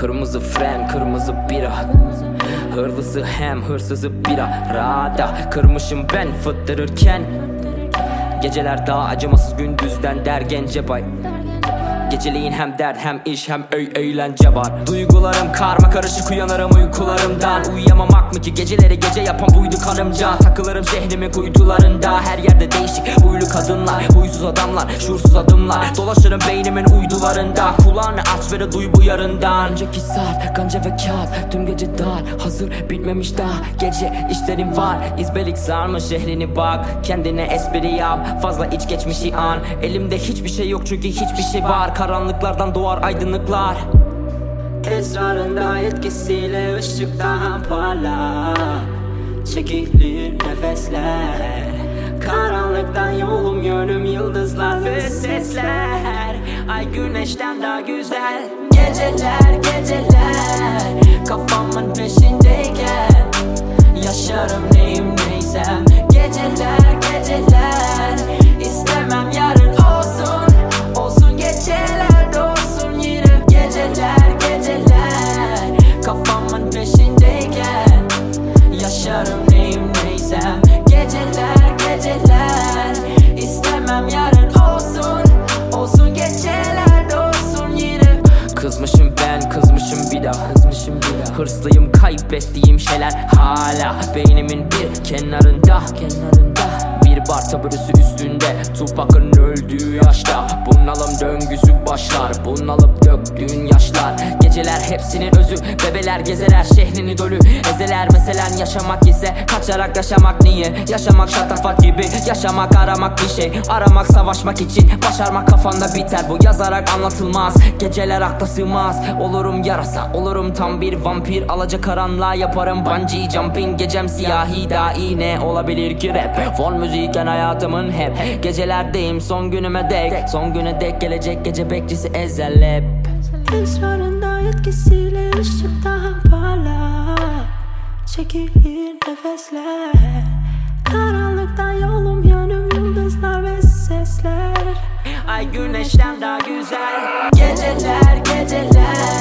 Kırmızı fren kırmızı bira. Hırlısı hem hırsızı bira. Rada kırmışım ben fıttırırken. Geceler daha acımasız gündüzden der gence bay Geceliğin hem dert hem iş hem öy eğlence var. Duygularım karma karışık uyanırım uykularımdan. Uyuyamamak mı ki? Geceleri gece yapan buydu kanımca Takılırım şehrimin kuytularında. Her yerde değişik huylu kadınlar Huysuz adamlar şuursuz adımlar. Dolaşırım beynimin uydularında. Kulağını aç ve de duy bu yarından. Önceki saat ganca ve kağıt. Tüm gece dar hazır bitmemiş daha. Gece işlerim var İzbelik sarmış şehrini bak. Kendine espri yap Fazla iç geçmişi an. Elimde hiçbir şey yok çünkü hiçbir şey var Karanlıklardan doğar aydınlıklar. Esrarında etkisiyle ışıktan parla Çekilir nefesler Karanlıktan yolum yönüm yıldızlar ve sesler. Ay güneşten daha güzel. Geceler geceler Kızmışım ben kızmışım bir daha Kızmışım bir daha. Hırslıyım kaybettiğim şeyler hala Beynimin bir kenarında Kenarında. Bir bar taburesi üstünde Tupac'ın öldüğü yaşta. Bunalım döngüsü başlar Bunalıp döktüğün yaşlar Geceler hepsinin özü. Bebeler gezeler şehrini dölü Ezeler meselen yaşamak ise Kaçarak yaşamak niye? Yaşamak şatafat gibi Yaşamak aramak bir şey. Aramak savaşmak için Başarmak kafanda biter. Bu yazarak anlatılmaz. Geceler akla sığmaz. Olurum yarasa Olurum tam bir vampir. Alaca karanlığa yaparım bungee jumping. Gecem siyahi dahi ne olabilir ki rap? Fon müzikken hayatımın hep. Gecelerdeyim son günüme dek. Son güne dek gelecek gece bekçisi ezel hep Esrarında etkisiyle ışık daha parla Çekilir nefesler. Karanlıktan yolum yönüm yıldızlar ve sesler. Ay güneşten daha güzel. Geceler geceler